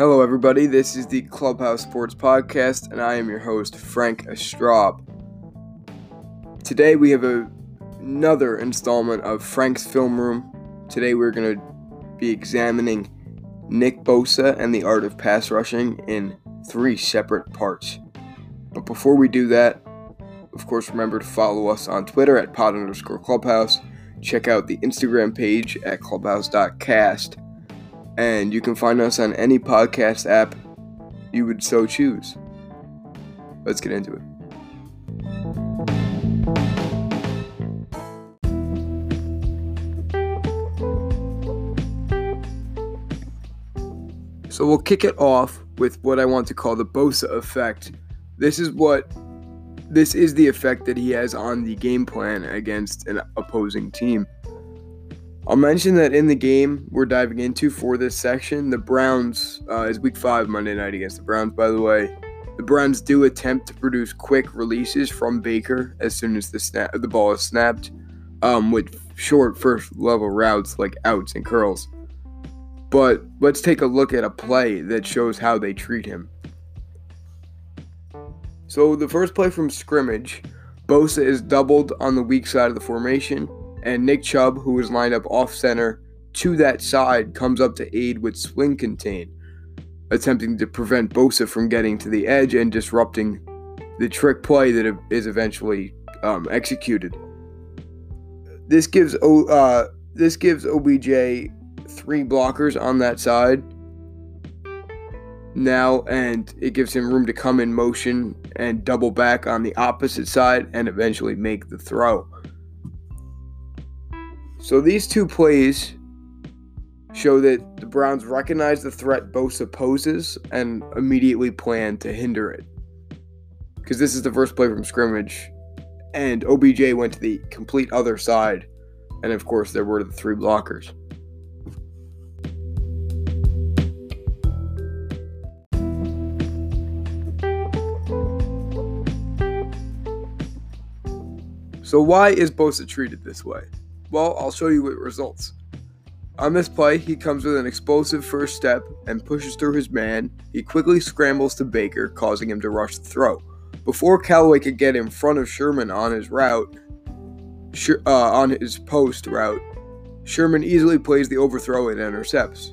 Hello, everybody. This is the Clubhouse Sports Podcast, and I am your host, Frank Estraub. Today, we have a, another installment of Frank's Film Room. Today, we're going to be examining Nick Bosa and the art of pass rushing in three separate parts. But before we do that, of course, remember to follow us on Twitter at pod underscore clubhouse. Check out the Instagram page at clubhouse.cast and you can find us on any podcast app you would so choose. Let's get into it. So we'll kick it off with what I want to call the Bosa effect. This is what this is the effect that he has on the game plan against an opposing team. I'll mention that in the game we're diving into for this section, the Browns uh, is Week Five Monday night against the Browns. By the way, the Browns do attempt to produce quick releases from Baker as soon as the snap the ball is snapped, um, with short first level routes like outs and curls. But let's take a look at a play that shows how they treat him. So the first play from scrimmage, Bosa is doubled on the weak side of the formation and Nick Chubb, who is lined up off center to that side, comes up to aid with swing contain, attempting to prevent Bosa from getting to the edge and disrupting the trick play that is eventually um, executed. This gives uh, this gives OBJ three blockers on that side now, and it gives him room to come in motion and double back on the opposite side and eventually make the throw. So these two plays show that the Browns recognize the threat Bosa poses and immediately plan to hinder it. Because this is the first play from scrimmage, and OBJ went to the complete other side, and of course, there were the three blockers. So, why is Bosa treated this way? Well, I'll show you what results. On this play, he comes with an explosive first step and pushes through his man. He quickly scrambles to Baker, causing him to rush the throw. Before Callaway could get in front of Sherman on his route, uh, on his post route, Sherman easily plays the overthrow and intercepts.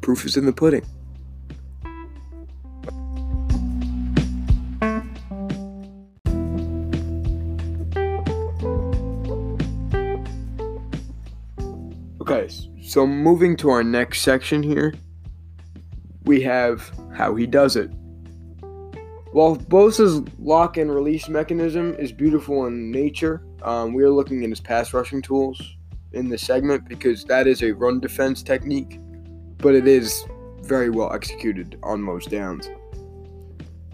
Proof is in the pudding. Okay, so moving to our next section here, we have how he does it. While Bosa's lock and release mechanism is beautiful in nature, um, we are looking at his pass rushing tools in this segment because that is a run defense technique, but it is very well executed on most downs.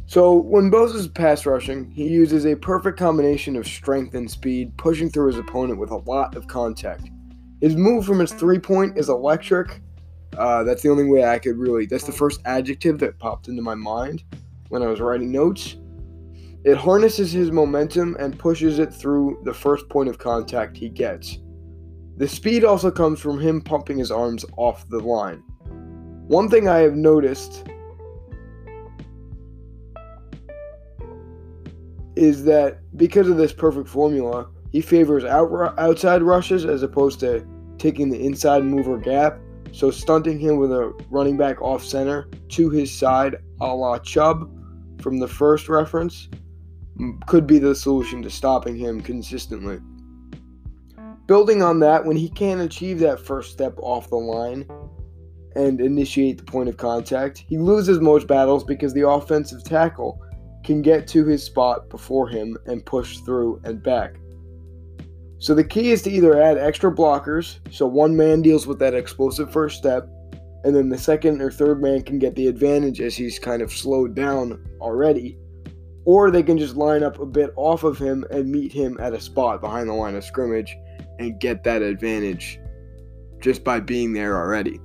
So, when Bosa's pass rushing, he uses a perfect combination of strength and speed, pushing through his opponent with a lot of contact. His move from his three point is electric. Uh, that's the only way I could really. That's the first adjective that popped into my mind when I was writing notes. It harnesses his momentum and pushes it through the first point of contact he gets. The speed also comes from him pumping his arms off the line. One thing I have noticed is that because of this perfect formula, he favors out, outside rushes as opposed to taking the inside mover gap, so stunting him with a running back off center to his side a la Chubb from the first reference could be the solution to stopping him consistently. Building on that, when he can't achieve that first step off the line and initiate the point of contact, he loses most battles because the offensive tackle can get to his spot before him and push through and back. So the key is to either add extra blockers, so one man deals with that explosive first step, and then the second or third man can get the advantage as he's kind of slowed down already, or they can just line up a bit off of him and meet him at a spot behind the line of scrimmage and get that advantage just by being there already.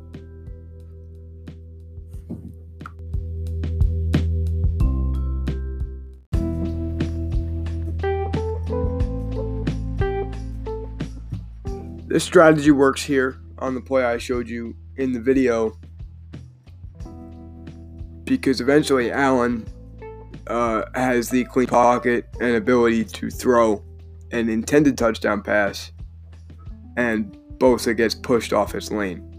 This strategy works here. on the play I showed you in the video because eventually Allen uh, has the clean pocket and ability to throw an intended touchdown pass, and Bosa gets pushed off his lane.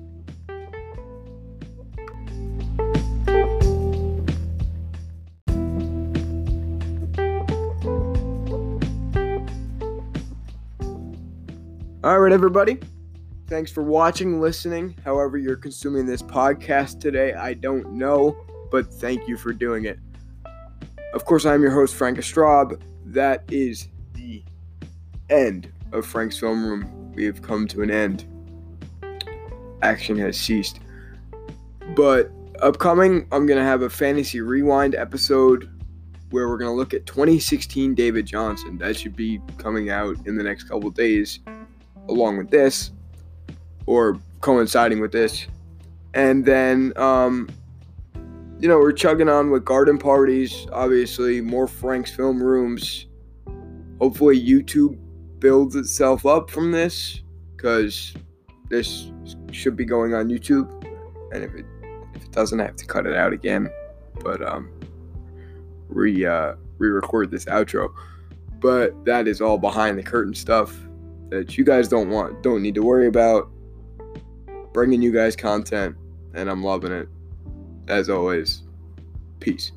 All right, everybody. Thanks for watching, listening. However, you're consuming this podcast today, I don't know, but thank you for doing it. Of course, I'm your host, Frank Estraub. That is the end of Frank's Film Room. We have come to an end. Action has ceased. But upcoming, I'm going to have a fantasy rewind episode where we're going to look at 2016 David Johnson. That should be coming out in the next couple days along with this or coinciding with this. And then, um, you know, we're chugging on with garden parties, obviously, more Frank's film rooms. Hopefully, YouTube builds itself up from this because this should be going on YouTube. And if it, if it doesn't, I have to cut it out again. But, um, re, uh, re record this outro. But that is all behind the curtain stuff that you guys don't want, don't need to worry about. Bringing you guys content, and I'm loving it. As always, peace.